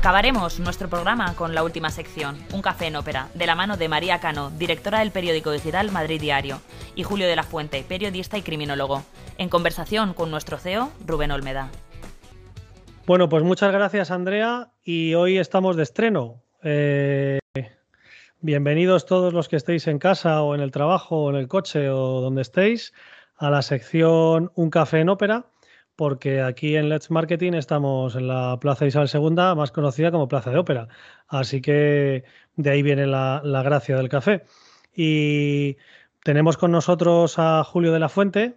Acabaremos nuestro programa con la última sección, Un café en ópera, de la mano de María Cano, directora del periódico digital Madrid Diario, y Julio de la Fuente, periodista y criminólogo, en conversación con nuestro CEO, Rubén Olmeda. Bueno, pues muchas gracias Andrea y hoy estamos de estreno. Eh, bienvenidos todos los que estéis en casa o en el trabajo o en el coche o donde estéis a la sección Un café en ópera porque aquí en Let's Marketing estamos en la Plaza Isabel II, más conocida como Plaza de Ópera. Así que de ahí viene la, gracia del café. Y tenemos con nosotros a Julio de la Fuente.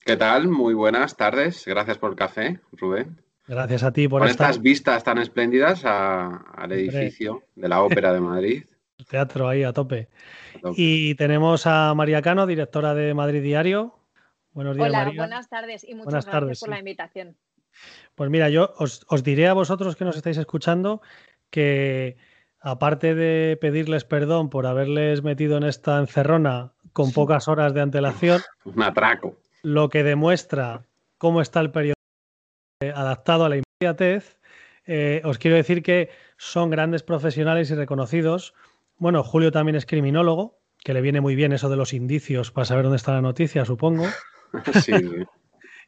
¿Qué tal? Muy buenas tardes. Gracias por el café, Rubén. Gracias a ti por con estas vistas tan espléndidas al edificio de la Ópera de Madrid. Teatro ahí a tope. a tope. Y tenemos a María Cano, directora de Madrid Diario. Buenos días, Hola, buenas tardes y muchas gracias por la invitación. Pues mira, yo os, diré a vosotros que nos estáis escuchando que aparte de pedirles perdón por haberles metido en esta encerrona con pocas horas de antelación, un atraco. Lo que demuestra cómo está el periodo adaptado a la inmediatez, eh, os quiero decir que son grandes profesionales y reconocidos. Bueno, Julio también es criminólogo, que le viene muy bien eso de los indicios para saber dónde está la noticia, supongo.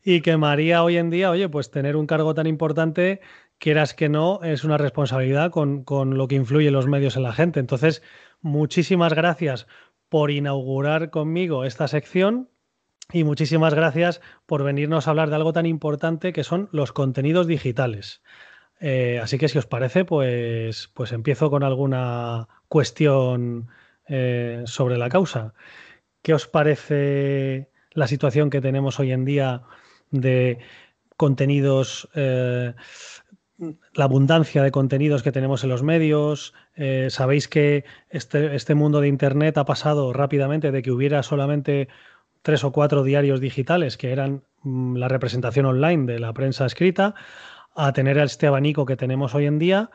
y que María hoy en día, oye, pues tener un cargo tan importante, quieras que no, es una responsabilidad con, lo que influye los medios en la gente. Entonces, muchísimas gracias por inaugurar conmigo esta sección y muchísimas gracias por venirnos a hablar de algo tan importante que son los contenidos digitales. Eh, así que si os parece, pues, pues empiezo con alguna cuestión eh, sobre la causa. ¿Qué os parece la situación que tenemos hoy en día de contenidos, eh, la abundancia de contenidos que tenemos en los medios. Eh, sabéis que este, este, mundo de Internet ha pasado rápidamente de que hubiera solamente tres o cuatro diarios digitales que eran mm, la representación online de la prensa escrita, a tener este abanico que tenemos hoy en día.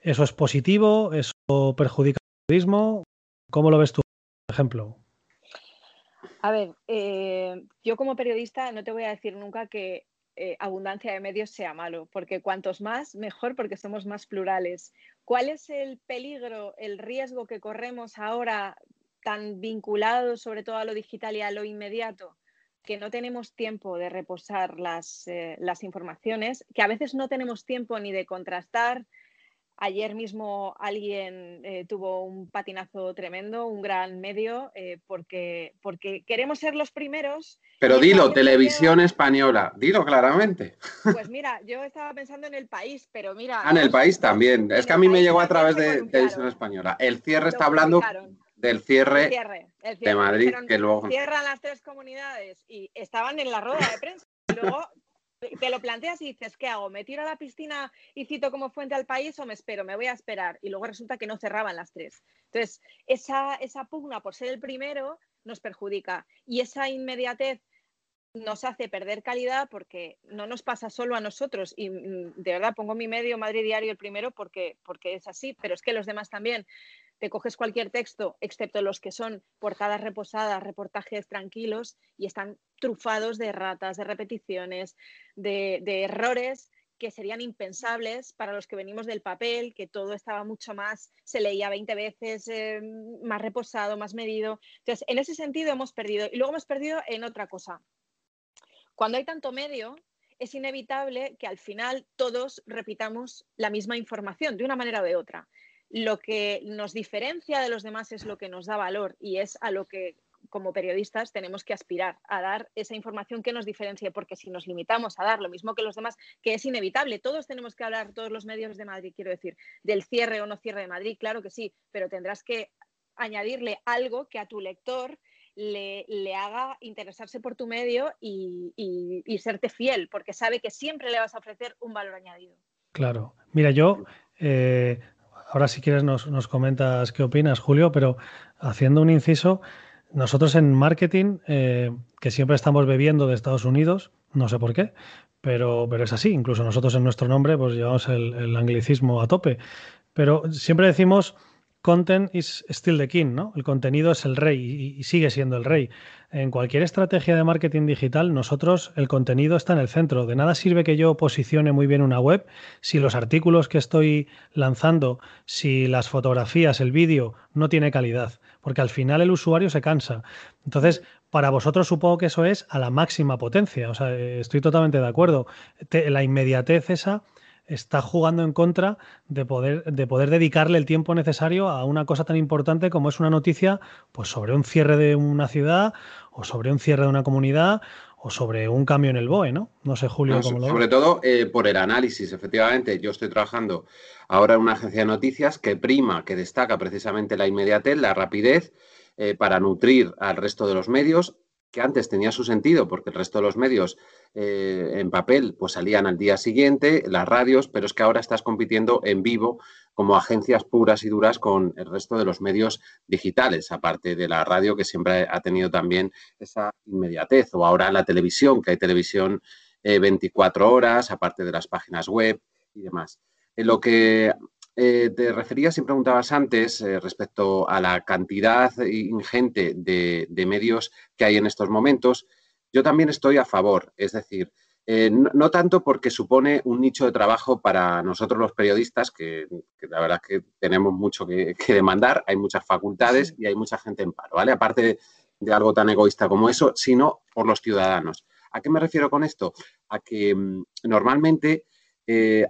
¿Eso es positivo? ¿Eso perjudica el periodismo? ¿Cómo lo ves tú, por ejemplo? A ver, eh, yo como periodista no te voy a decir nunca que eh, abundancia de medios sea malo, porque cuantos más, mejor, porque somos más plurales. ¿Cuál es el peligro, el riesgo que corremos ahora tan vinculado sobre todo a lo digital y a lo inmediato? que no tenemos tiempo de reposar las, eh, las informaciones, que a veces no tenemos tiempo ni de contrastar, Ayer mismo alguien eh, tuvo un patinazo tremendo, un gran medio, eh, porque, porque queremos ser los primeros. Pero dilo, televisión española, dilo claramente. Pues mira, yo estaba pensando en el país, pero mira. Ah, en el país también. Es que a mí me llegó a través de televisión española. El cierre está hablando del cierre, de Madrid, que luego. Cierran las tres comunidades y estaban en la rueda de prensa. Luego te lo planteas y dices, ¿qué hago? ¿Me tiro a la piscina y cito como fuente al país o me espero? Me voy a esperar. Y luego resulta que no cerraban las tres. Entonces, esa, esa pugna por ser el primero nos perjudica. Y esa inmediatez nos hace perder calidad porque no nos pasa solo a nosotros y mm, de verdad pongo mi medio Madrid Diario el primero porque, porque es así, pero es que los demás también te coges cualquier texto, excepto los que son portadas reposadas, reportajes tranquilos, y están trufados de ratas, de repeticiones, de, errores que serían impensables para los que venimos del papel, que todo estaba mucho más, se leía 20 veces, eh, más reposado, más medido. Entonces, en ese sentido hemos perdido. Y luego hemos perdido en otra cosa. Cuando hay tanto medio, es inevitable que al final todos repitamos la misma información de una manera o de otra lo que nos diferencia de los demás es lo que nos da valor y es a lo que como periodistas tenemos que aspirar a dar esa información que nos diferencie, porque si nos limitamos a dar lo mismo que los demás, que es inevitable, todos tenemos que hablar, todos los medios de Madrid, quiero decir, del cierre o no cierre de Madrid, claro que sí, pero tendrás que añadirle algo que a tu lector le, haga interesarse por tu medio y, y, serte fiel, porque sabe que siempre le vas a ofrecer un valor añadido. Claro. Mira, yo eh, ahora si quieres nos, comentas qué opinas, Julio, pero haciendo un inciso, nosotros en marketing, eh, que siempre estamos bebiendo de Estados Unidos, no sé por qué, pero, pero es así. Incluso nosotros en nuestro nombre pues llevamos el, anglicismo a tope. Pero siempre decimos content is still the king, ¿no? El contenido es el rey y, sigue siendo el rey. En cualquier estrategia de marketing digital, nosotros el contenido está en el centro. De nada sirve que yo posicione muy bien una web si los artículos que estoy lanzando, si las fotografías, el vídeo no tiene calidad, porque al final el usuario se cansa. Entonces, para vosotros supongo que eso es a la máxima potencia. O sea, estoy totalmente de acuerdo. la inmediatez esa está jugando en contra de poder, de poder dedicarle el tiempo necesario a una cosa tan importante como es una noticia pues, sobre un cierre de una ciudad o sobre un cierre de una comunidad o sobre un cambio en el BOE, ¿no? No sé, Julio, cómo lo Sobre todo eh, por el análisis, efectivamente. Yo estoy trabajando ahora en una agencia de noticias que prima, que destaca precisamente la inmediatez, la rapidez, eh, para nutrir al resto de los medios que antes tenía su sentido porque el resto de los medios eh, en papel pues salían al día siguiente, las radios, pero es que ahora estás compitiendo en vivo como agencias puras y duras con el resto de los medios digitales, aparte de la radio que siempre ha tenido también esa inmediatez, o ahora la televisión, que hay televisión 24 eh, horas, aparte de las páginas web y demás. En lo que eh, te referías y preguntabas antes eh, respecto a la cantidad ingente de, medios que hay en estos momentos. Yo también estoy a favor, es decir, eh, no, tanto porque supone un nicho de trabajo para nosotros los periodistas, que, la verdad es que tenemos mucho que, demandar, hay muchas facultades y hay mucha gente en paro, ¿vale? Aparte de, algo tan egoísta como eso, sino por los ciudadanos. ¿A qué me refiero con esto? A que mm, normalmente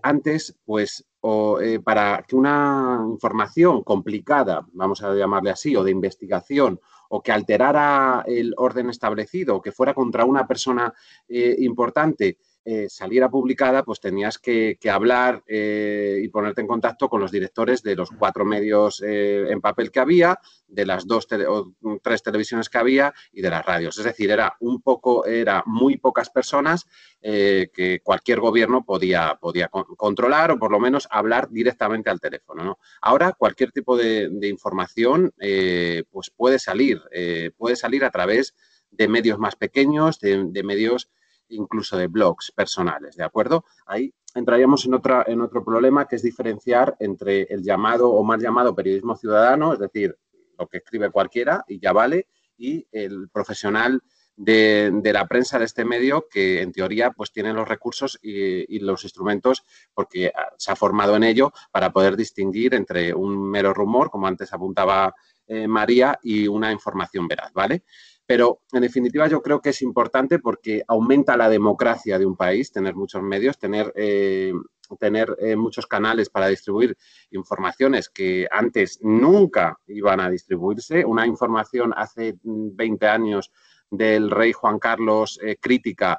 antes, pues o, eh, para que una información complicada, vamos a llamarle así, o de investigación, o que alterara el orden establecido, o que fuera contra una persona eh, importante, eh, saliera publicada, pues tenías que, hablar eh, y ponerte en contacto con los directores de los cuatro medios eh, en papel que había, de las dos o tres televisiones que había y de las radios. Es decir, era un poco, era muy pocas personas que cualquier gobierno podía, podía controlar o por lo menos hablar directamente al teléfono. Ahora cualquier tipo de, información pues puede salir, puede salir a través de medios más pequeños, de medios incluso de blogs personales, ¿de acuerdo? Ahí entraríamos en, otra, en otro problema que es diferenciar entre el llamado o mal llamado periodismo ciudadano, es decir, lo que escribe cualquiera y ya vale, y el profesional de, la prensa de este medio que en teoría pues tiene los recursos y, los instrumentos porque se ha formado en ello para poder distinguir entre un mero rumor, como antes apuntaba eh, María, y una información veraz, ¿vale? Pero, en definitiva, yo creo que es importante porque aumenta la democracia de un país, tener muchos medios, tener, eh, tener eh, muchos canales para distribuir informaciones que antes nunca iban a distribuirse. Una información hace 20 años del rey Juan Carlos eh, crítica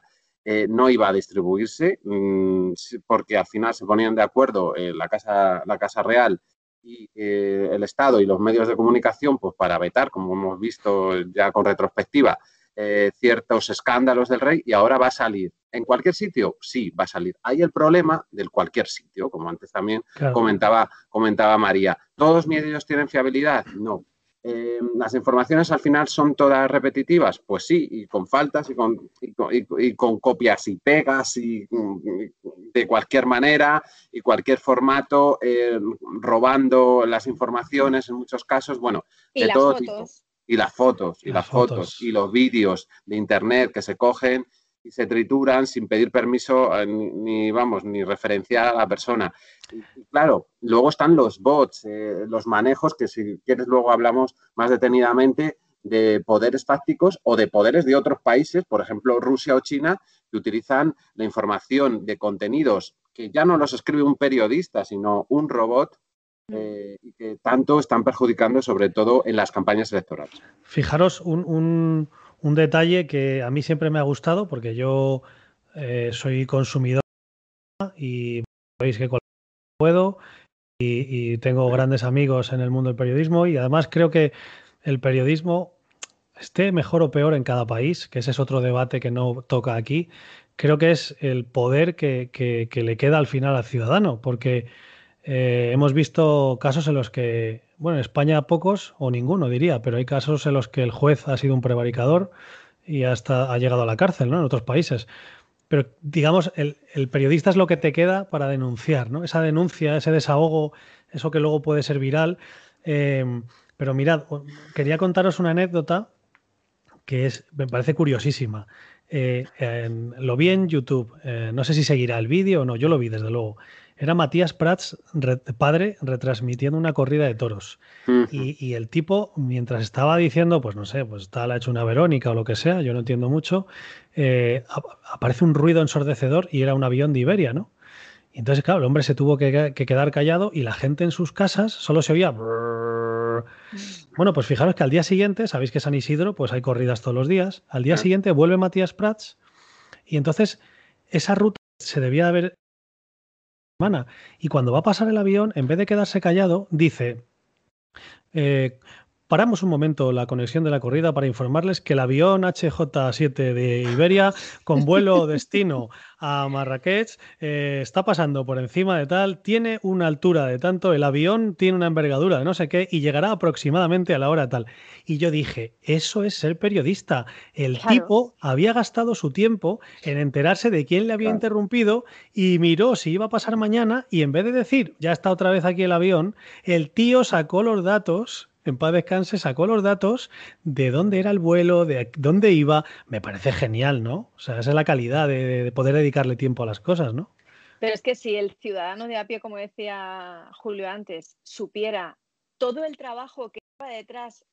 no iba a distribuirse mm, porque al final se ponían de acuerdo la, casa, la Casa Real y eh, el Estado y los medios de comunicación, pues para vetar, como hemos visto ya con retrospectiva, eh, ciertos escándalos del rey y ahora va a salir. ¿En cualquier sitio? Sí, va a salir. Hay el problema del cualquier sitio, como antes también comentaba, comentaba María. ¿Todos medios tienen fiabilidad? No. Eh, ¿Las informaciones al final son todas repetitivas? Pues sí, y con faltas y con, y con, copias y pegas y, de cualquier manera y cualquier formato, eh, robando las informaciones en muchos casos, bueno, de todo tipo. Y las fotos, y las, fotos, y los vídeos de Internet que se cogen y se trituran sin pedir permiso eh, ni, vamos, ni referenciar a la persona. claro, luego están los bots, eh, los manejos, que si quieres luego hablamos más detenidamente de poderes fácticos o de poderes de otros países, por ejemplo Rusia o China, que utilizan la información de contenidos que ya no los escribe un periodista, sino un robot eh, y que tanto están perjudicando sobre todo en las campañas electorales. Fijaros un un detalle que a mí siempre me ha gustado porque yo eh, soy consumidor y veis que puedo y, tengo grandes amigos en el mundo del periodismo y además creo que el periodismo esté mejor o peor en cada país, que ese es otro debate que no toca aquí, creo que es el poder que, le queda al final al ciudadano, porque eh, hemos visto casos en los que bueno, en España pocos o ninguno diría, pero hay casos en los que el juez ha sido un prevaricador y hasta ha llegado a la cárcel, ¿no? En otros países. Pero digamos, el, periodista es lo que te queda para denunciar, ¿no? Esa denuncia, ese desahogo, eso que luego puede ser viral, Em, pero mirad, quería contaros una anécdota que es, me parece curiosísima. Eh, lo vi en YouTube, eh, no sé si seguirá el vídeo o no, yo lo vi desde luego. Era Matías Prats, padre, retransmitiendo una corrida de toros. y, el tipo, mientras estaba diciendo, pues no sé, pues tal ha hecho una Verónica o lo que sea, yo no entiendo mucho, eh, aparece un ruido ensordecedor y era un avión de Iberia, ¿no? Y entonces, claro, el hombre se tuvo que, quedar callado y la gente en sus casas solo se oía. Bueno, pues fijaros que al día siguiente, sabéis que San Isidro, pues hay corridas todos los días. Al día siguiente vuelve Matías Prats y entonces esa ruta se debía haber y cuando va a pasar el avión, en vez de quedarse callado, dice, eh, Paramos un momento la conexión de la corrida para informarles que el avión HJ7 de Iberia con vuelo destino a Marrakech eh, está pasando por encima de tal, tiene una altura de tanto, el avión tiene una envergadura de no sé qué y llegará aproximadamente a la hora tal. Y yo dije, eso es ser periodista. El tipo había gastado su tiempo en enterarse de quién le había interrumpido y miró si iba a pasar mañana y en vez de decir, ya está otra vez aquí el avión, el tío sacó los datos en paz descanse, sacó los datos de dónde era el vuelo, de dónde iba. Me parece genial, ¿no? O sea, esa es la calidad de, poder dedicarle tiempo a las cosas, ¿no? Pero es que si el ciudadano de a como decía Julio antes, supiera todo el trabajo que va detrás,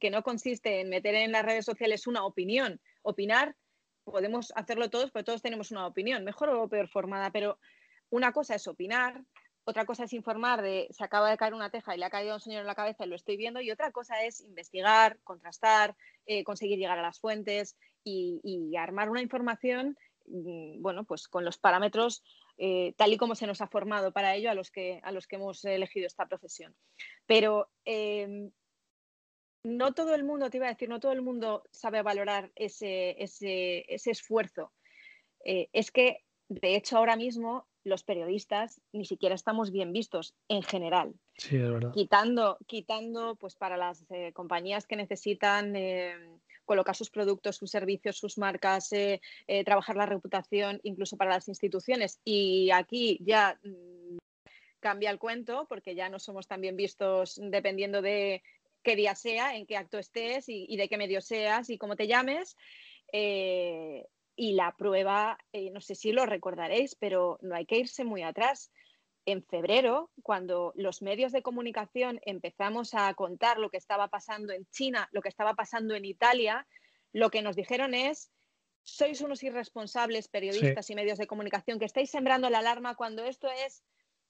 que no consiste en meter en las redes sociales una opinión, opinar, podemos hacerlo todos, pero todos tenemos una opinión, mejor o peor formada, pero una cosa es opinar, otra cosa es informar de se acaba de caer una teja y le ha caído un señor en la cabeza y lo estoy viendo. Y otra cosa es investigar, contrastar, eh, conseguir llegar a las fuentes y, armar una información, mm, bueno, pues con los parámetros eh, tal y como se nos ha formado para ello a los que, a los que hemos elegido esta profesión. Pero em, no todo el mundo, te iba a decir, no todo el mundo sabe valorar ese, ese, ese esfuerzo. Eh, es que, de hecho, ahora mismo los periodistas ni siquiera estamos bien vistos en general. Sí, es verdad. Quitando, quitando pues para las eh, compañías que necesitan eh, colocar sus productos, sus servicios, sus marcas, eh, trabajar la reputación, incluso para las instituciones. Y aquí ya mm, cambia el cuento porque ya no somos tan bien vistos dependiendo de qué día sea, en qué acto estés y, de qué medio seas y cómo te llames. Y la prueba, eh, no sé si lo recordaréis, pero no hay que irse muy atrás. En febrero, cuando los medios de comunicación empezamos a contar lo que estaba pasando en China, lo que estaba pasando en Italia, lo que nos dijeron es, sois unos irresponsables periodistas y medios de comunicación que estáis sembrando la alarma cuando esto es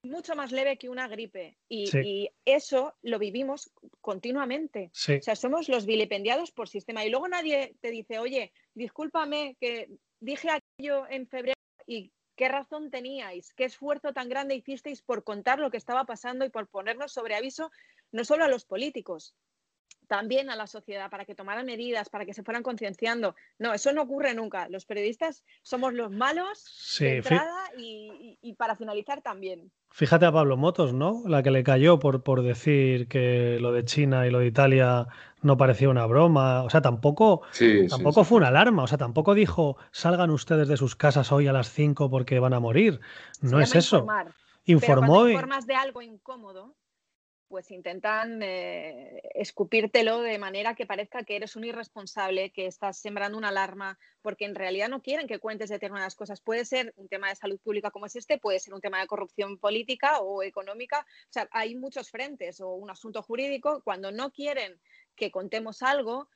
mucho más leve que una gripe. Y, eso lo vivimos continuamente. O sea, somos los vilipendiados por sistema. Y luego nadie te dice, oye, discúlpame que dije aquello en febrero y qué razón teníais, qué esfuerzo tan grande hicisteis por contar lo que estaba pasando y por ponernos sobre aviso no solo a los políticos, también a la sociedad para que tomaran medidas, para que se fueran concienciando. No, eso no ocurre nunca. Los periodistas somos los malos de entrada y, para finalizar también. Fíjate a Pablo Motos, ¿no? La que le cayó por, por decir que lo de China y lo de Italia no parecía una broma. O sea, tampoco, tampoco fue una alarma. O sea, tampoco dijo salgan ustedes de sus casas hoy a las 5 porque van a morir. No es eso. Informó. Pero informas de algo incómodo, pues intentan eh, escupírtelo de manera que parezca que eres un irresponsable, que estás sembrando una alarma, porque en realidad no quieren que cuentes determinadas cosas. Puede ser un tema de salud pública como es este, puede ser un tema de corrupción política o económica. O sea, hay muchos frentes o un asunto jurídico. Cuando no quieren que contemos algo,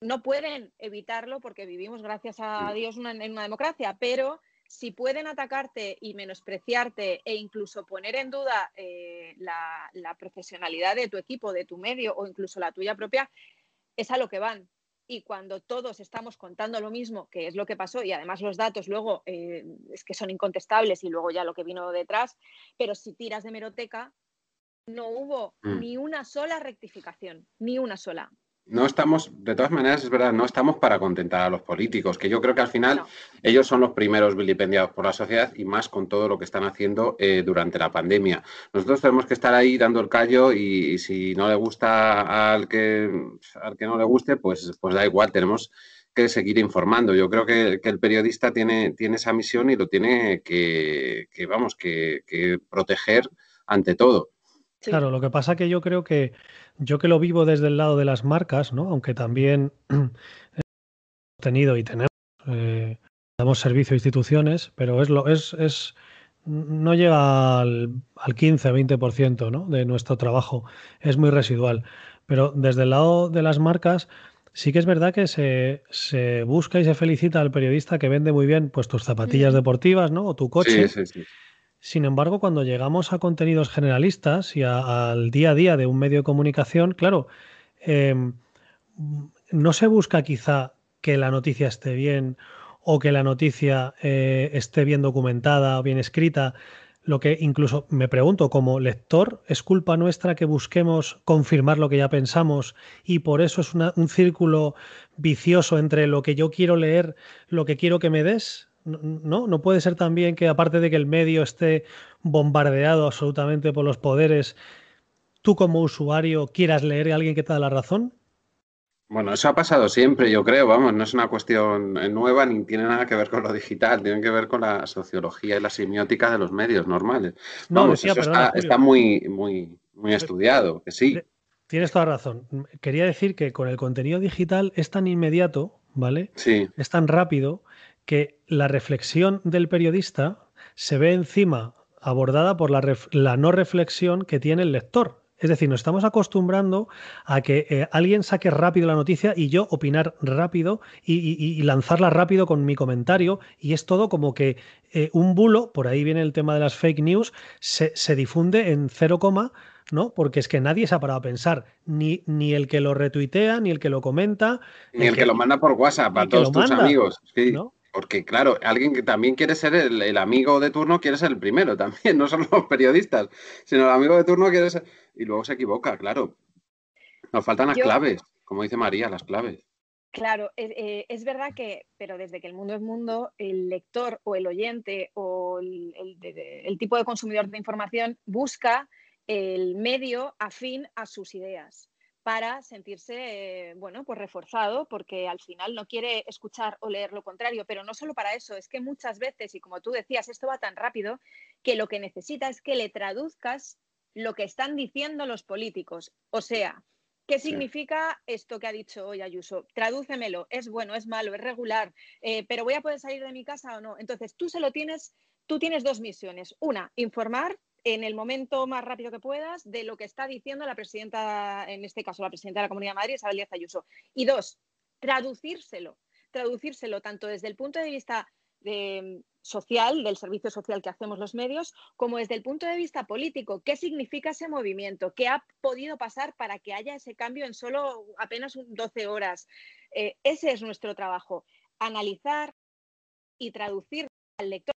no pueden evitarlo porque vivimos, gracias a Dios, en una democracia, pero si pueden atacarte y menospreciarte e incluso poner en duda eh, la, profesionalidad de tu equipo, de tu medio o incluso la tuya propia, es a lo que van. Y cuando todos estamos contando lo mismo, que es lo que pasó, y además los datos luego eh, es que son incontestables y luego ya lo que vino detrás, pero si tiras de meroteca, no hubo mm. ni una sola rectificación, ni una sola no estamos, de todas maneras, es verdad, no estamos para contentar a los políticos, que yo creo que al final ellos son los primeros vilipendiados por la sociedad y más con todo lo que están haciendo eh, durante la pandemia. Nosotros tenemos que estar ahí dando el callo y, si no le gusta al que, al que no le guste, pues, pues da igual, tenemos que seguir informando. Yo creo que, el periodista tiene, tiene esa misión y lo tiene que, vamos, que proteger ante todo. Claro, lo que pasa que yo creo que yo que lo vivo desde el lado de las marcas, ¿no? Aunque también hemos tenido y tenemos, eh, damos servicio a instituciones, pero es lo, es, es no llega al, al 15-20% ¿no? de nuestro trabajo, es muy residual. Pero desde el lado de las marcas, sí que es verdad que se, se busca y se felicita al periodista que vende muy bien pues, tus zapatillas Mm. deportivas ¿no? o tu coche. Sí, sí, sí. Sin embargo, cuando llegamos a contenidos generalistas y al día a día de un medio de comunicación, claro, em, no se busca quizá que la noticia esté bien o que la noticia eh, esté bien documentada o bien escrita. Lo que incluso me pregunto, como lector, ¿es culpa nuestra que busquemos confirmar lo que ya pensamos y por eso es un círculo vicioso entre lo que yo quiero leer, lo que quiero que me des? No, no puede ser también que aparte de que el medio esté bombardeado absolutamente por los poderes, tú como usuario quieras leer a alguien que te da la razón. Bueno, eso ha pasado siempre, yo creo, vamos, no es una cuestión nueva ni tiene nada que ver con lo digital, tiene que ver con la sociología y la semiótica de los medios normales. No, Vamos, decía, eso perdona, está, muy, muy, muy estudiado, que sí. Tienes toda razón. Quería decir que con el contenido digital es tan inmediato, ¿vale? Sí, Es tan rápido que la reflexión del periodista se ve encima abordada por la, ref- la no reflexión que tiene el lector. Es decir, nos estamos acostumbrando a que eh, alguien saque rápido la noticia y yo opinar rápido y, y- y lanzarla rápido con mi comentario. Y es todo como que eh, un bulo, por ahí viene el tema de las fake news, se, se difunde en cero coma, ¿no? Porque es que nadie se ha parado a pensar, ni, ni el que lo retuitea, ni el que lo comenta, ni el que lo manda por WhatsApp a el todos tus manda, amigos. Sí, ¿no? Porque claro, alguien que también quiere ser el, el amigo de turno quiere ser el primero también, no solo los periodistas, sino el amigo de turno quiere ser... Y luego se equivoca, claro. Nos faltan las Yo- claves, como dice María, las claves. Claro, es, eh, es verdad que, pero desde que el mundo es mundo, el lector o el oyente o el, el tipo de consumidor de información busca el medio afín a sus ideas para sentirse, eh, bueno, pues reforzado, porque al final no quiere escuchar o leer lo contrario, pero no solo para eso, es que muchas veces, y como tú decías, esto va tan rápido, que lo que necesita es que le traduzcas lo que están diciendo los políticos. O sea, ¿Qué Sí. significa esto que ha dicho hoy Ayuso? Tradúcemelo, es bueno, es malo, es regular, eh, pero voy a poder salir de mi casa o no. Entonces, tú se lo tienes, tú tienes dos misiones. Una, informar en el momento más rápido que puedas de lo que está diciendo la presidenta, en este caso la presidenta de la Comunidad de Madrid, Isabel Díaz Ayuso. Y dos, traducírselo, traducírselo tanto desde el punto de vista de, social, del servicio social que hacemos los medios, como desde el punto de vista político. ¿Qué significa ese movimiento? ¿Qué ha podido pasar para que haya ese cambio en solo apenas un 12 horas? Eh, ese es nuestro trabajo, analizar y traducir al lector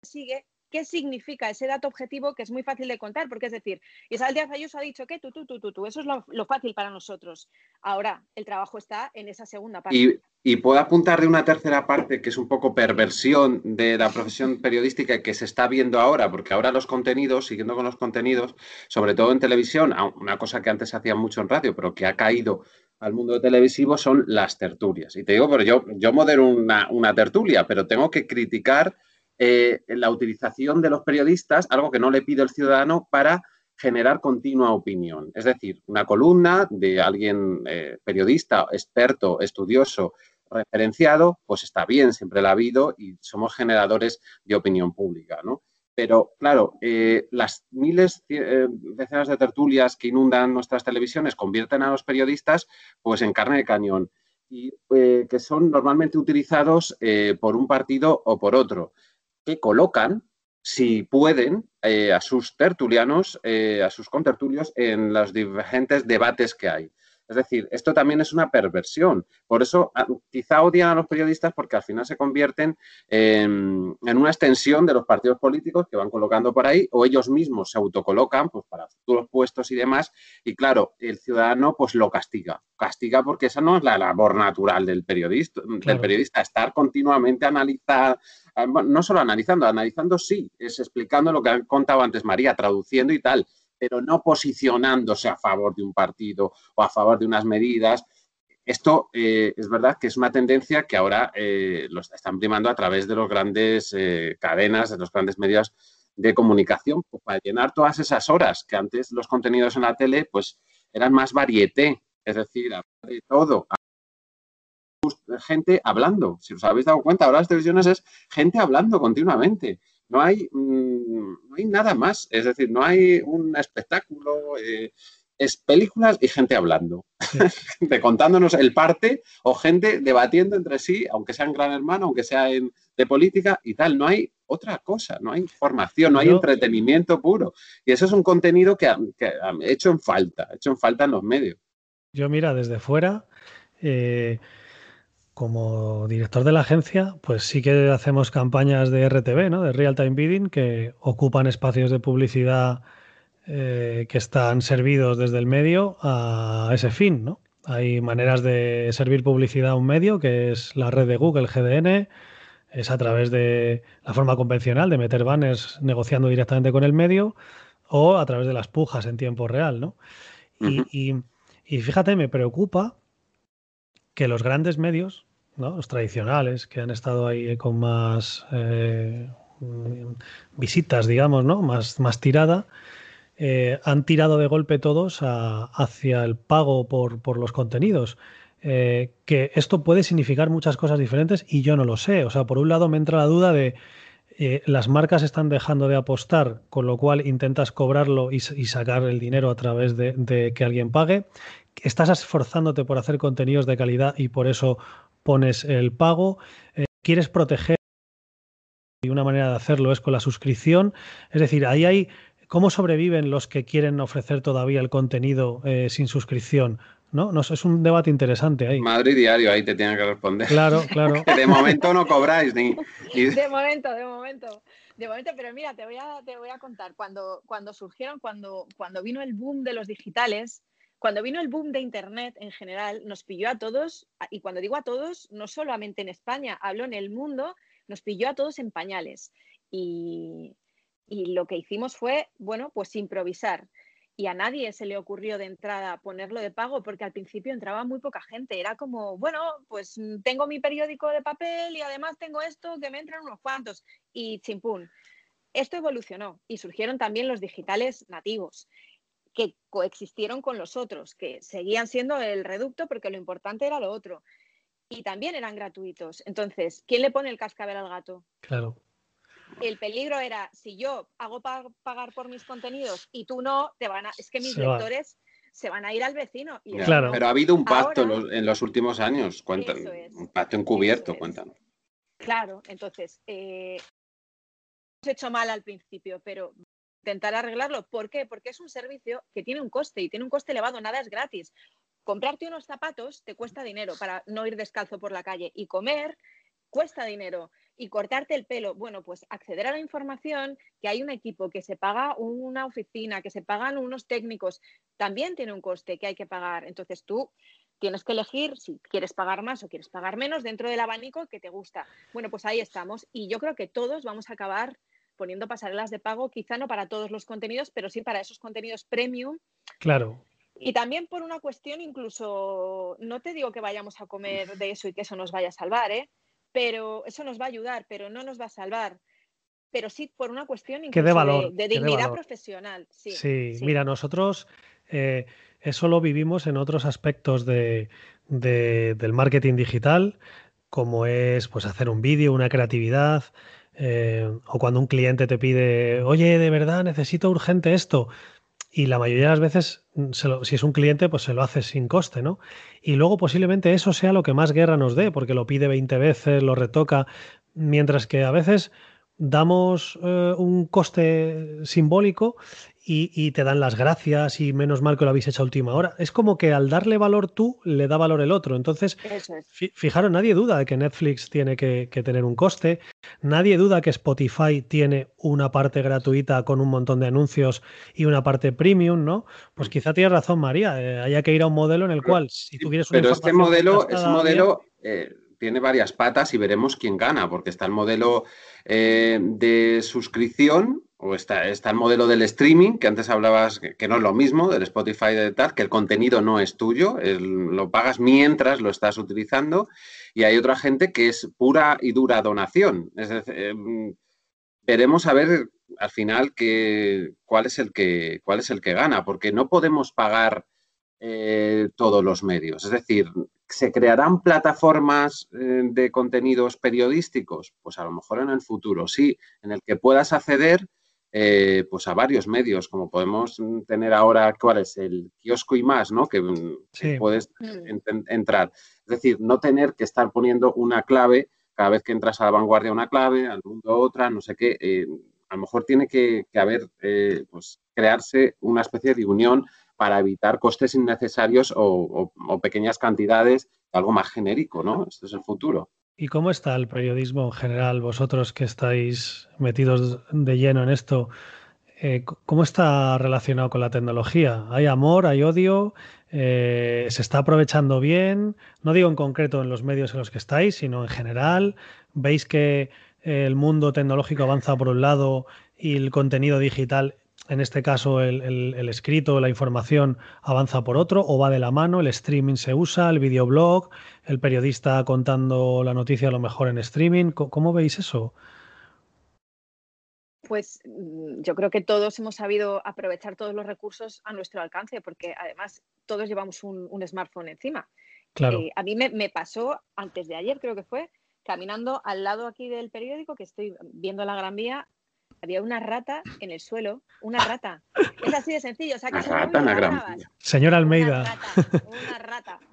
que sigue qué significa ese dato objetivo que es muy fácil de contar, porque es decir, Isabel Díaz Ayuso ha dicho que tú, tú, tú, tú, tú, eso es lo, fácil para nosotros. Ahora, el trabajo está en esa segunda parte. Y, puedo apuntar de una tercera parte que es un poco perversión de la profesión periodística que se está viendo ahora, porque ahora los contenidos, siguiendo con los contenidos, sobre todo en televisión, una cosa que antes hacía mucho en radio, pero que ha caído al mundo televisivo, son las tertulias. Y te digo, pero yo, yo modero una, una tertulia, pero tengo que criticar eh, la utilización de los periodistas, algo que no le pide el ciudadano, para generar continua opinión. Es decir, una columna de alguien eh, periodista, experto, estudioso, referenciado, pues está bien, siempre la ha habido y somos generadores de opinión pública, ¿no? Pero, claro, eh, las miles, eh, decenas de tertulias que inundan nuestras televisiones convierten a los periodistas pues en carne de cañón y que son normalmente utilizados por un partido o por otro, que colocan, si pueden, eh, a sus tertulianos, eh, a sus contertulios en los diferentes debates que hay. Es decir, esto también es una perversión. Por eso quizá odian a los periodistas porque al final se convierten en, en, una extensión de los partidos políticos que van colocando por ahí o ellos mismos se autocolocan pues, para futuros puestos y demás. Y claro, el ciudadano pues lo castiga. Castiga porque esa no es la labor natural del periodista, claro. del periodista estar continuamente analizando, no solo analizando, analizando sí, es explicando lo que ha contado antes María, traduciendo y tal pero no posicionándose a favor de un partido o a favor de unas medidas. Esto eh, es verdad que es una tendencia que ahora eh, lo están primando a través de las grandes eh, cadenas, de los grandes medios de comunicación, pues, para llenar todas esas horas que antes los contenidos en la tele pues eran más varieté, es decir, de todo, gente hablando. Si os habéis dado cuenta, ahora las televisiones es gente hablando continuamente. No hay, mm, no hay nada más. Es decir, no hay un espectáculo. Eh, es películas y gente hablando, gente contándonos el parte o gente debatiendo entre sí, aunque sea en Gran Hermano, aunque sea de política y tal. No hay otra cosa, no hay información, no hay entretenimiento puro. Y eso es un contenido que, ha hecho en falta, hecho en falta en los medios. Yo, mira, desde fuera, eh, como director de la agencia, pues sí que hacemos campañas de RTV, ¿no? De Real Time Bidding, que ocupan espacios de publicidad eh, que están servidos desde el medio a ese fin, ¿no? Hay maneras de servir publicidad a un medio, que es la red de Google, GDN, es a través de la forma convencional de meter banners negociando directamente con el medio o a través de las pujas en tiempo real, ¿no? y, fíjate, me preocupa que los grandes medios, los tradicionales, que han estado ahí con más eh, visitas, digamos, ¿no? más, más tirada, eh, han tirado de golpe todos hacia el pago por, los contenidos. Eh, que esto puede significar muchas cosas diferentes y yo no lo sé. O sea, por un lado me entra la duda de las marcas están dejando de apostar, con lo cual intentas cobrarlo y, sacar el dinero a través de, que alguien pague. Estás esforzándote por hacer contenidos de calidad y por eso pones el pago, eh, quieres proteger y una manera de hacerlo es con la suscripción. Es decir, ahí hay cómo sobreviven los que quieren ofrecer todavía el contenido eh, sin suscripción. ¿no? ¿no? Es un debate interesante ahí. Madrid Diario, ahí te tiene que responder. Claro, claro. de momento no cobráis ni, De momento, de momento. De momento, pero mira, te voy a, te voy a contar. Cuando, cuando surgieron, cuando, cuando vino el boom de los digitales, cuando vino el boom de Internet en general, nos pilló a todos, y cuando digo a todos, no solamente en España, hablo en el mundo, nos pilló a todos en pañales. Y, lo que hicimos fue, bueno, pues improvisar. Y a nadie se le ocurrió de entrada ponerlo de pago porque al principio entraba muy poca gente. Era como, bueno, pues tengo mi periódico de papel y además tengo esto que me entran unos cuantos. Y chimpún. Esto evolucionó y surgieron también los digitales nativos que coexistieron con los otros, que seguían siendo el reducto porque lo importante era lo otro. Y también eran gratuitos. Entonces, ¿quién le pone el cascabel al gato? Claro. El peligro era, si yo hago pagar por mis contenidos y tú no, te van a, es que mis lectores se van a ir al vecino. claro. Pero ha habido un pacto en los últimos años, un pacto encubierto, cuéntanos. Claro, entonces, eh, hemos hecho mal al principio, pero intentar arreglarlo. ¿Por qué? Porque es un servicio que tiene un coste y tiene un coste elevado, nada es gratis. Comprarte unos zapatos te cuesta dinero para no ir descalzo por la calle y comer cuesta dinero y cortarte el pelo. Bueno, pues acceder a la información, que hay un equipo, que se paga una oficina, que se pagan unos técnicos, también tiene un coste que hay que pagar. Entonces tú tienes que elegir si quieres pagar más o quieres pagar menos dentro del abanico que te gusta. Bueno, pues ahí estamos y yo creo que todos vamos a acabar poniendo pasarelas de pago, quizá no para todos los contenidos, pero sí para esos contenidos premium. Claro. Y también por una cuestión incluso, no te digo que vayamos a comer de eso y que eso nos vaya a salvar, ¿eh? pero eso nos va a ayudar, pero no nos va a salvar. Pero sí por una cuestión incluso de, valor, de, dignidad profesional. Sí, sí, mira, nosotros eh, eso lo vivimos en otros aspectos de, del marketing digital, como es pues, hacer un vídeo, una creatividad, eh, o cuando un cliente te pide, oye, de verdad necesito urgente esto. Y la mayoría de las veces, mm, si es un cliente, pues se lo hace sin coste, ¿no? Y luego posiblemente eso sea lo que más guerra nos dé, porque lo pide 20 veces, lo retoca, mientras que a veces damos eh, un coste simbólico y, te dan las gracias y menos mal que lo habéis hecho a última hora. Es como que al darle valor tú, le da valor el otro. Entonces, fijaros, nadie duda de que Netflix tiene que, tener un coste, nadie duda que Spotify tiene una parte gratuita con un montón de anuncios y una parte premium, ¿no? Pues quizá tienes razón, María, eh, haya que ir a un modelo en el cual, si tú quieres Pero este modelo, ese modelo... Eh, tiene varias patas y veremos quién gana, porque está el modelo eh, de suscripción o está, está, el modelo del streaming, que antes hablabas que, no es lo mismo, del Spotify de tal, que el contenido no es tuyo, lo pagas mientras lo estás utilizando, y hay otra gente que es pura y dura donación. Es decir, em, veremos a ver al final cuál, es el que, cuál es el que gana, porque no podemos pagar eh, todos los medios. Es decir, ¿se crearán plataformas eh, de contenidos periodísticos? Pues a lo mejor en el futuro, sí, en el que puedas acceder eh, pues a varios medios, como podemos tener ahora, ¿cuál es? El kiosco y más, ¿no? Que, puedes mm. entrar. Es decir, no tener que estar poniendo una clave cada vez que entras a la vanguardia una clave, al mundo otra, no sé qué. a lo mejor tiene que, haber, pues, crearse una especie de unión para evitar costes innecesarios o, pequeñas cantidades, algo más genérico, ¿no? Este es el futuro. ¿Y cómo está el periodismo en general, vosotros que estáis metidos de lleno en esto? Eh, ¿Cómo está relacionado con la tecnología? ¿Hay amor, hay odio? Eh, ¿Se está aprovechando bien? No digo en concreto en los medios en los que estáis, sino en general. ¿Veis que el mundo tecnológico avanza por un lado y el contenido digital en este caso el, el, escrito, la información avanza por otro o va de la mano, el streaming se usa, el videoblog, el periodista contando la noticia a lo mejor en streaming. ¿Cómo, veis eso? Pues mm, yo creo que todos hemos sabido aprovechar todos los recursos a nuestro alcance, porque además todos llevamos un, smartphone encima. Claro. Eh, a mí me, me, pasó antes de ayer, creo que fue, caminando al lado aquí del periódico, que estoy viendo la Gran Vía, había una rata en el suelo, una rata. Es así de sencillo. O sea, que rata, Señor Almeida. Una rata, una rata.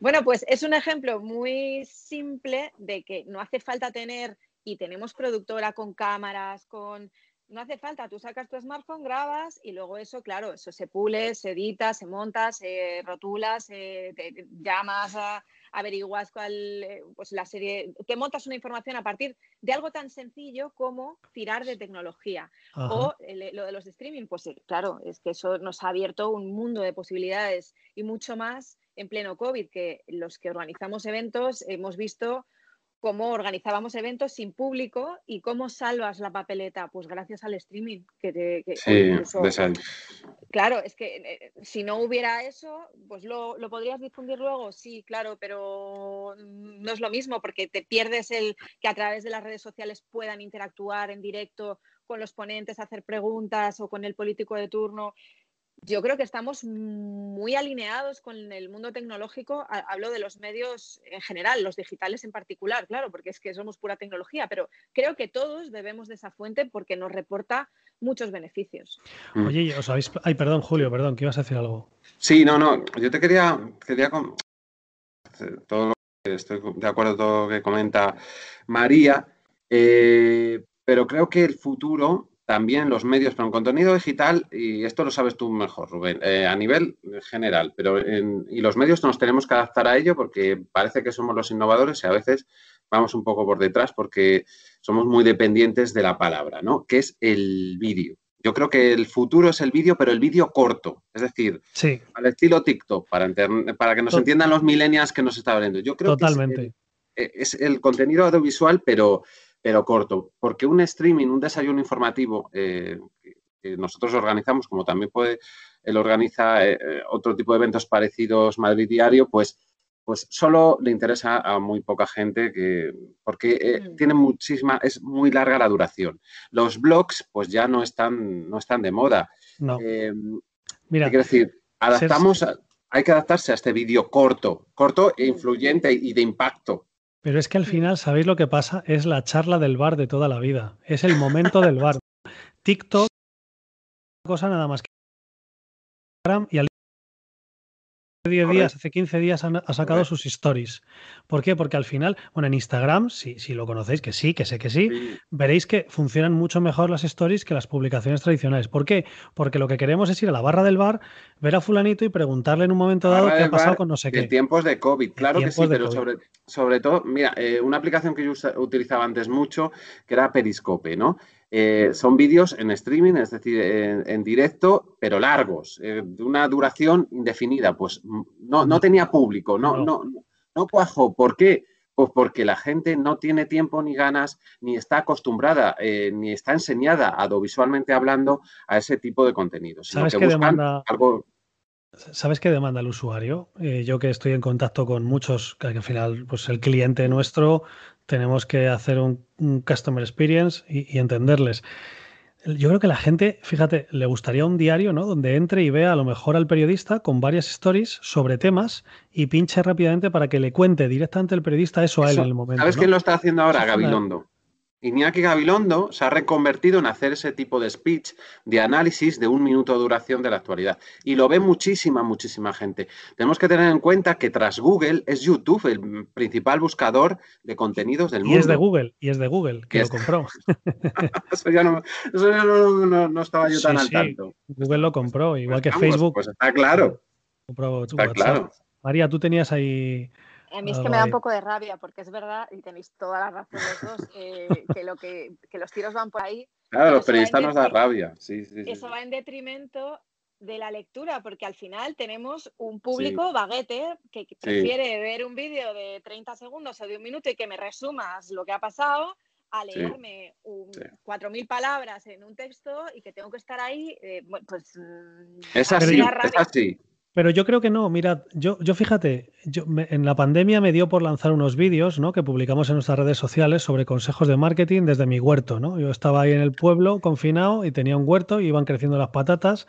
Bueno, pues es un ejemplo muy simple de que no hace falta tener, y tenemos productora con cámaras, con... No hace falta, tú sacas tu smartphone, grabas y luego eso, claro, eso se pule, se edita, se monta, se rotula, se te llamas a, averiguas cuál, eh, pues la serie, que montas una información a partir de algo tan sencillo como tirar de tecnología. O lo de los de streaming, pues claro, es que eso nos ha abierto un mundo de posibilidades y mucho más en pleno COVID, que los que organizamos eventos hemos visto cómo organizábamos eventos sin público y cómo salvas la papeleta, pues gracias al streaming. Que, sí, claro, es que eh, si no hubiera eso, pues lo, podrías difundir luego, sí, claro, pero no es lo mismo porque te pierdes el que a través de las redes sociales puedan interactuar en directo con los ponentes, hacer preguntas o con el político de turno yo creo que estamos muy alineados con el mundo tecnológico. Hablo de los medios en general, los digitales en particular, claro, porque es que somos pura tecnología, pero creo que todos debemos de esa fuente porque nos reporta muchos beneficios. Mm. Oye, os habéis... Ay, perdón, Julio, perdón, que ibas a decir algo. Sí, no, no, yo te quería, quería todo lo que estoy de acuerdo con todo lo que comenta María, eh, pero creo que el futuro también los medios para un contenido digital, y esto lo sabes tú mejor, Rubén, eh, a nivel general, pero y los medios nos tenemos que adaptar a ello porque parece que somos los innovadores y a veces vamos un poco por detrás porque somos muy dependientes de la palabra, ¿no? Que es el vídeo. Yo creo que el futuro es el vídeo, pero el vídeo corto, es decir, sí. al estilo TikTok, para, para que nos entiendan los millennials que nos está viendo. Yo creo Totalmente. que es el contenido audiovisual, pero pero corto, porque un streaming, un desayuno informativo eh, que nosotros organizamos, como también puede, él organiza eh, eh, otro tipo de eventos parecidos Madrid Diario, pues, pues solo le interesa a muy poca gente que, porque mm. tiene muchísima, es muy larga la duración. Los blogs, pues ya no están, no están de moda. No. Mira, quiero decir, adaptamos, hay que adaptarse a este vídeo corto, corto e influyente y de impacto. Pero es que al final, ¿sabéis lo que pasa? Es la charla del bar de toda la vida. Es el momento del bar. TikTok, cosa nada más que y al 10 días, hace 15 días ha sacado sus stories. ¿Por qué? Porque al final, bueno, en Instagram, si, si lo conocéis, que sí, que sé que sí, veréis que funcionan mucho mejor las stories que las publicaciones tradicionales. ¿Por qué? Porque lo que queremos es ir a la barra del bar, ver a fulanito y preguntarle en un momento dado qué ha pasado con no sé qué. En tiempos de COVID, claro que sí, pero sobre, sobre todo, mira, eh, una aplicación que yo utilizaba antes mucho, que era Periscope, ¿no? Eh, son vídeos en streaming, es decir, en, directo, pero largos, eh, de una duración indefinida. Pues no, no tenía público, no, no, no, cuajo. ¿Por qué? Pues porque la gente no tiene tiempo ni ganas, ni está acostumbrada, eh, ni está enseñada audiovisualmente hablando a ese tipo de contenidos. ¿Sabes que, demanda, algo... ¿Sabes qué demanda el usuario? Yo que estoy en contacto con muchos, que al final, pues el cliente nuestro, tenemos que hacer un, customer experience y, entenderles. Yo creo que la gente, fíjate, le gustaría un diario, ¿no? Donde entre y vea a lo mejor al periodista con varias stories sobre temas y pinche rápidamente para que le cuente directamente el periodista eso, a él en el momento. ¿Sabes quién lo está haciendo ahora? Gabilondo. Iñaki Gabilondo se ha reconvertido en hacer ese tipo de speech, de análisis de un minuto de duración de la actualidad. Y lo ve muchísima, muchísima gente. Tenemos que tener en cuenta que tras Google es YouTube el principal buscador de contenidos del mundo. Y es de Google, y es de Google, que lo compró. eso ya, no, eso ya no, estaba yo tan al tanto. Google lo compró, igual que Facebook. Pues está claro. está claro. María, tú tenías ahí a mí es que me da un poco de rabia, porque es verdad, y tenéis toda la razón los dos, eh, que, lo que, los tiros van por ahí. Claro, los periodistas nos da rabia. Sí, sí, eso va en detrimento de la lectura, porque al final tenemos un público baguete que prefiere ver un vídeo de 30 segundos o de un minuto y que me resumas lo que ha pasado a leerme 4.000 palabras en un texto y que tengo que estar ahí, eh, pues... Mm, es así, es así. Pero yo creo que no, mirad, yo, yo fíjate, yo en la pandemia me dio por lanzar unos vídeos ¿no? que publicamos en nuestras redes sociales sobre consejos de marketing desde mi huerto. ¿no? Yo estaba ahí en el pueblo confinado y tenía un huerto y iban creciendo las patatas.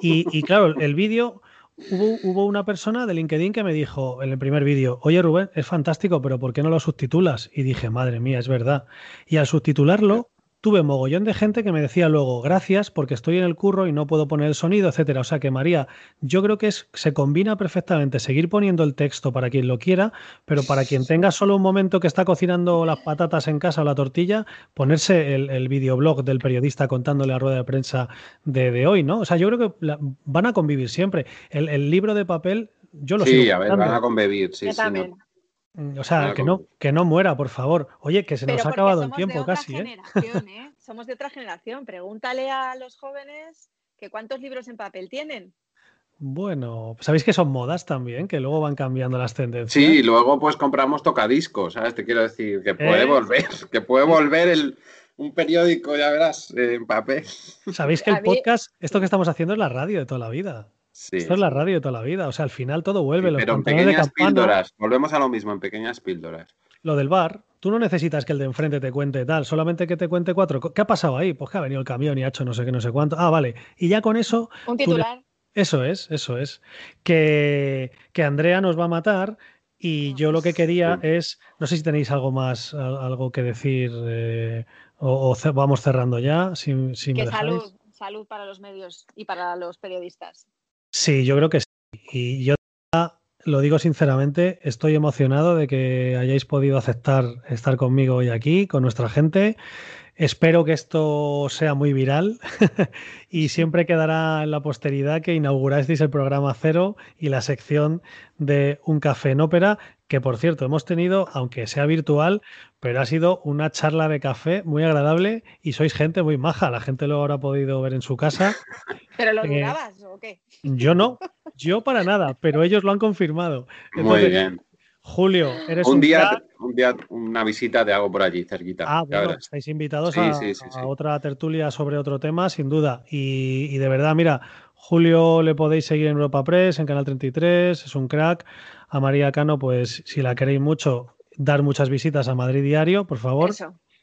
Y, y claro, el vídeo, hubo, hubo, una persona de LinkedIn que me dijo en el primer vídeo, oye Rubén, es fantástico, pero ¿por qué no lo subtitulas? Y dije, madre mía, es verdad. Y al subtitularlo tuve mogollón de gente que me decía luego, gracias porque estoy en el curro y no puedo poner el sonido, etcétera. O sea que María, yo creo que es, se combina perfectamente seguir poniendo el texto para quien lo quiera, pero para quien tenga solo un momento que está cocinando las patatas en casa o la tortilla, ponerse el, videoblog del periodista contándole a rueda de prensa de, hoy, ¿no? O sea, yo creo que van a convivir siempre. El, libro de papel, yo lo Sí, a ver, van a convivir, sí, sí. O sea, que no, que no muera, por favor. Oye, que se nos ha acabado el tiempo casi. ¿eh? ¿eh? Somos de otra generación. Pregúntale a los jóvenes que cuántos libros en papel tienen. Bueno, sabéis que son modas también, que luego van cambiando las tendencias. Sí, luego pues compramos tocadiscos, ¿sabes? Te quiero decir que puede ¿Eh? volver, que puede volver el, un periódico, ya verás, en papel. Sabéis que el podcast, esto que estamos haciendo es la radio de toda la vida. Esto es la radio de toda la vida. O sea, al final todo vuelve. pero en pequeñas píldoras. Volvemos a lo mismo, en pequeñas píldoras. Lo del bar, tú no necesitas que el de enfrente te cuente tal, solamente que te cuente cuatro. ¿Qué ha pasado ahí? Pues que ha venido el camión y ha hecho no sé qué, no sé cuánto. Ah, vale. Y ya con eso. Un titular. Eso es, eso es. Que, que Andrea nos va a matar. Y yo lo que quería es, no sé si tenéis algo más, algo que decir eh, o, vamos cerrando ya. Si, que salud, salud para los medios y para los periodistas. Sí, yo creo que sí. Y yo lo digo sinceramente, estoy emocionado de que hayáis podido aceptar estar conmigo hoy aquí, con nuestra gente. Espero que esto sea muy viral y siempre quedará en la posteridad que inaugurasteis el programa cero y la sección de Un Café en Ópera, que por cierto hemos tenido, aunque sea virtual, pero ha sido una charla de café muy agradable y sois gente muy maja. La gente lo habrá podido ver en su casa. ¿Pero lo eh, o qué? Yo no, yo para nada, pero ellos lo han confirmado. muy bien. Julio, eres un, día, un día una visita te hago por allí, cerquita. Ah, bueno, estáis invitados a, otra tertulia sobre otro tema, sin duda. Y, de verdad, mira, Julio le podéis seguir en Europa Press, en Canal 33, es un crack. A María Cano, pues si la queréis mucho, dar muchas visitas a Madrid Diario, por favor.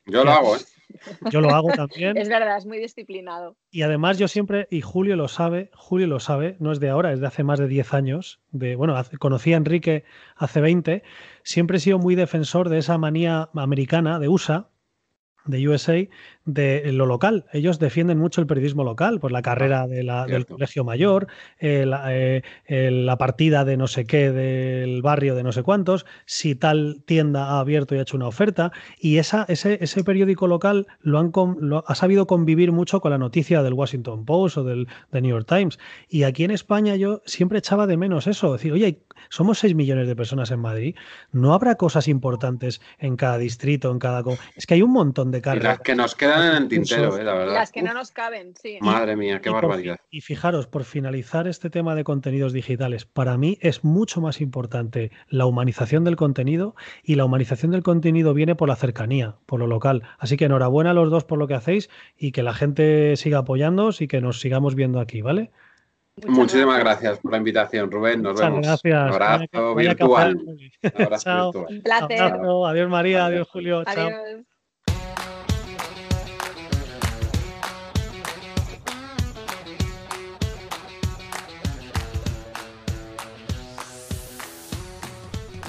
Yo lo hago, ¿eh? Yo lo hago también. es verdad, es muy disciplinado. Y además yo siempre, y Julio lo sabe, Julio lo sabe, no es de ahora, es de hace más de 10 años, de, bueno, conocí a Enrique hace 20, siempre he sido muy defensor de esa manía americana de USA, de USA de lo local. Ellos defienden mucho el periodismo local, pues la carrera de la, del colegio mayor, eh, eh, la, partida de no sé qué del barrio de no sé cuántos, si tal tienda ha abierto y ha hecho una oferta. Y esa, ese, ese periódico local lo, han ha sabido convivir mucho con la noticia del Washington Post o del New York Times. Y aquí en España yo siempre echaba de menos eso, decir, oye, somos 6 millones de personas en Madrid, no habrá cosas importantes en cada distrito, en cada... Es que hay un montón de cargas. las que nos quedan en el tintero, eh, la verdad. Las que no nos caben, sí. Madre mía, qué barbaridad. y fijaros, por finalizar este tema de contenidos digitales, para mí es mucho más importante la humanización del contenido y la humanización del contenido viene por la cercanía, por lo local. Así que enhorabuena a los dos por lo que hacéis y que la gente siga apoyándoos y que nos sigamos viendo aquí, ¿vale? Muchísimas gracias. por la invitación, Rubén. Nos Muchas vemos. Gracias. Un abrazo virtual. Abrazo Chao. virtual. Un placer. Abrazo. Adiós María, adiós Julio. Chao. Adiós.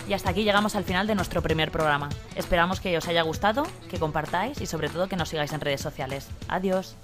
Y hasta aquí llegamos al final de nuestro primer programa. Esperamos que os haya gustado, que compartáis y sobre todo que nos sigáis en redes sociales. Adiós.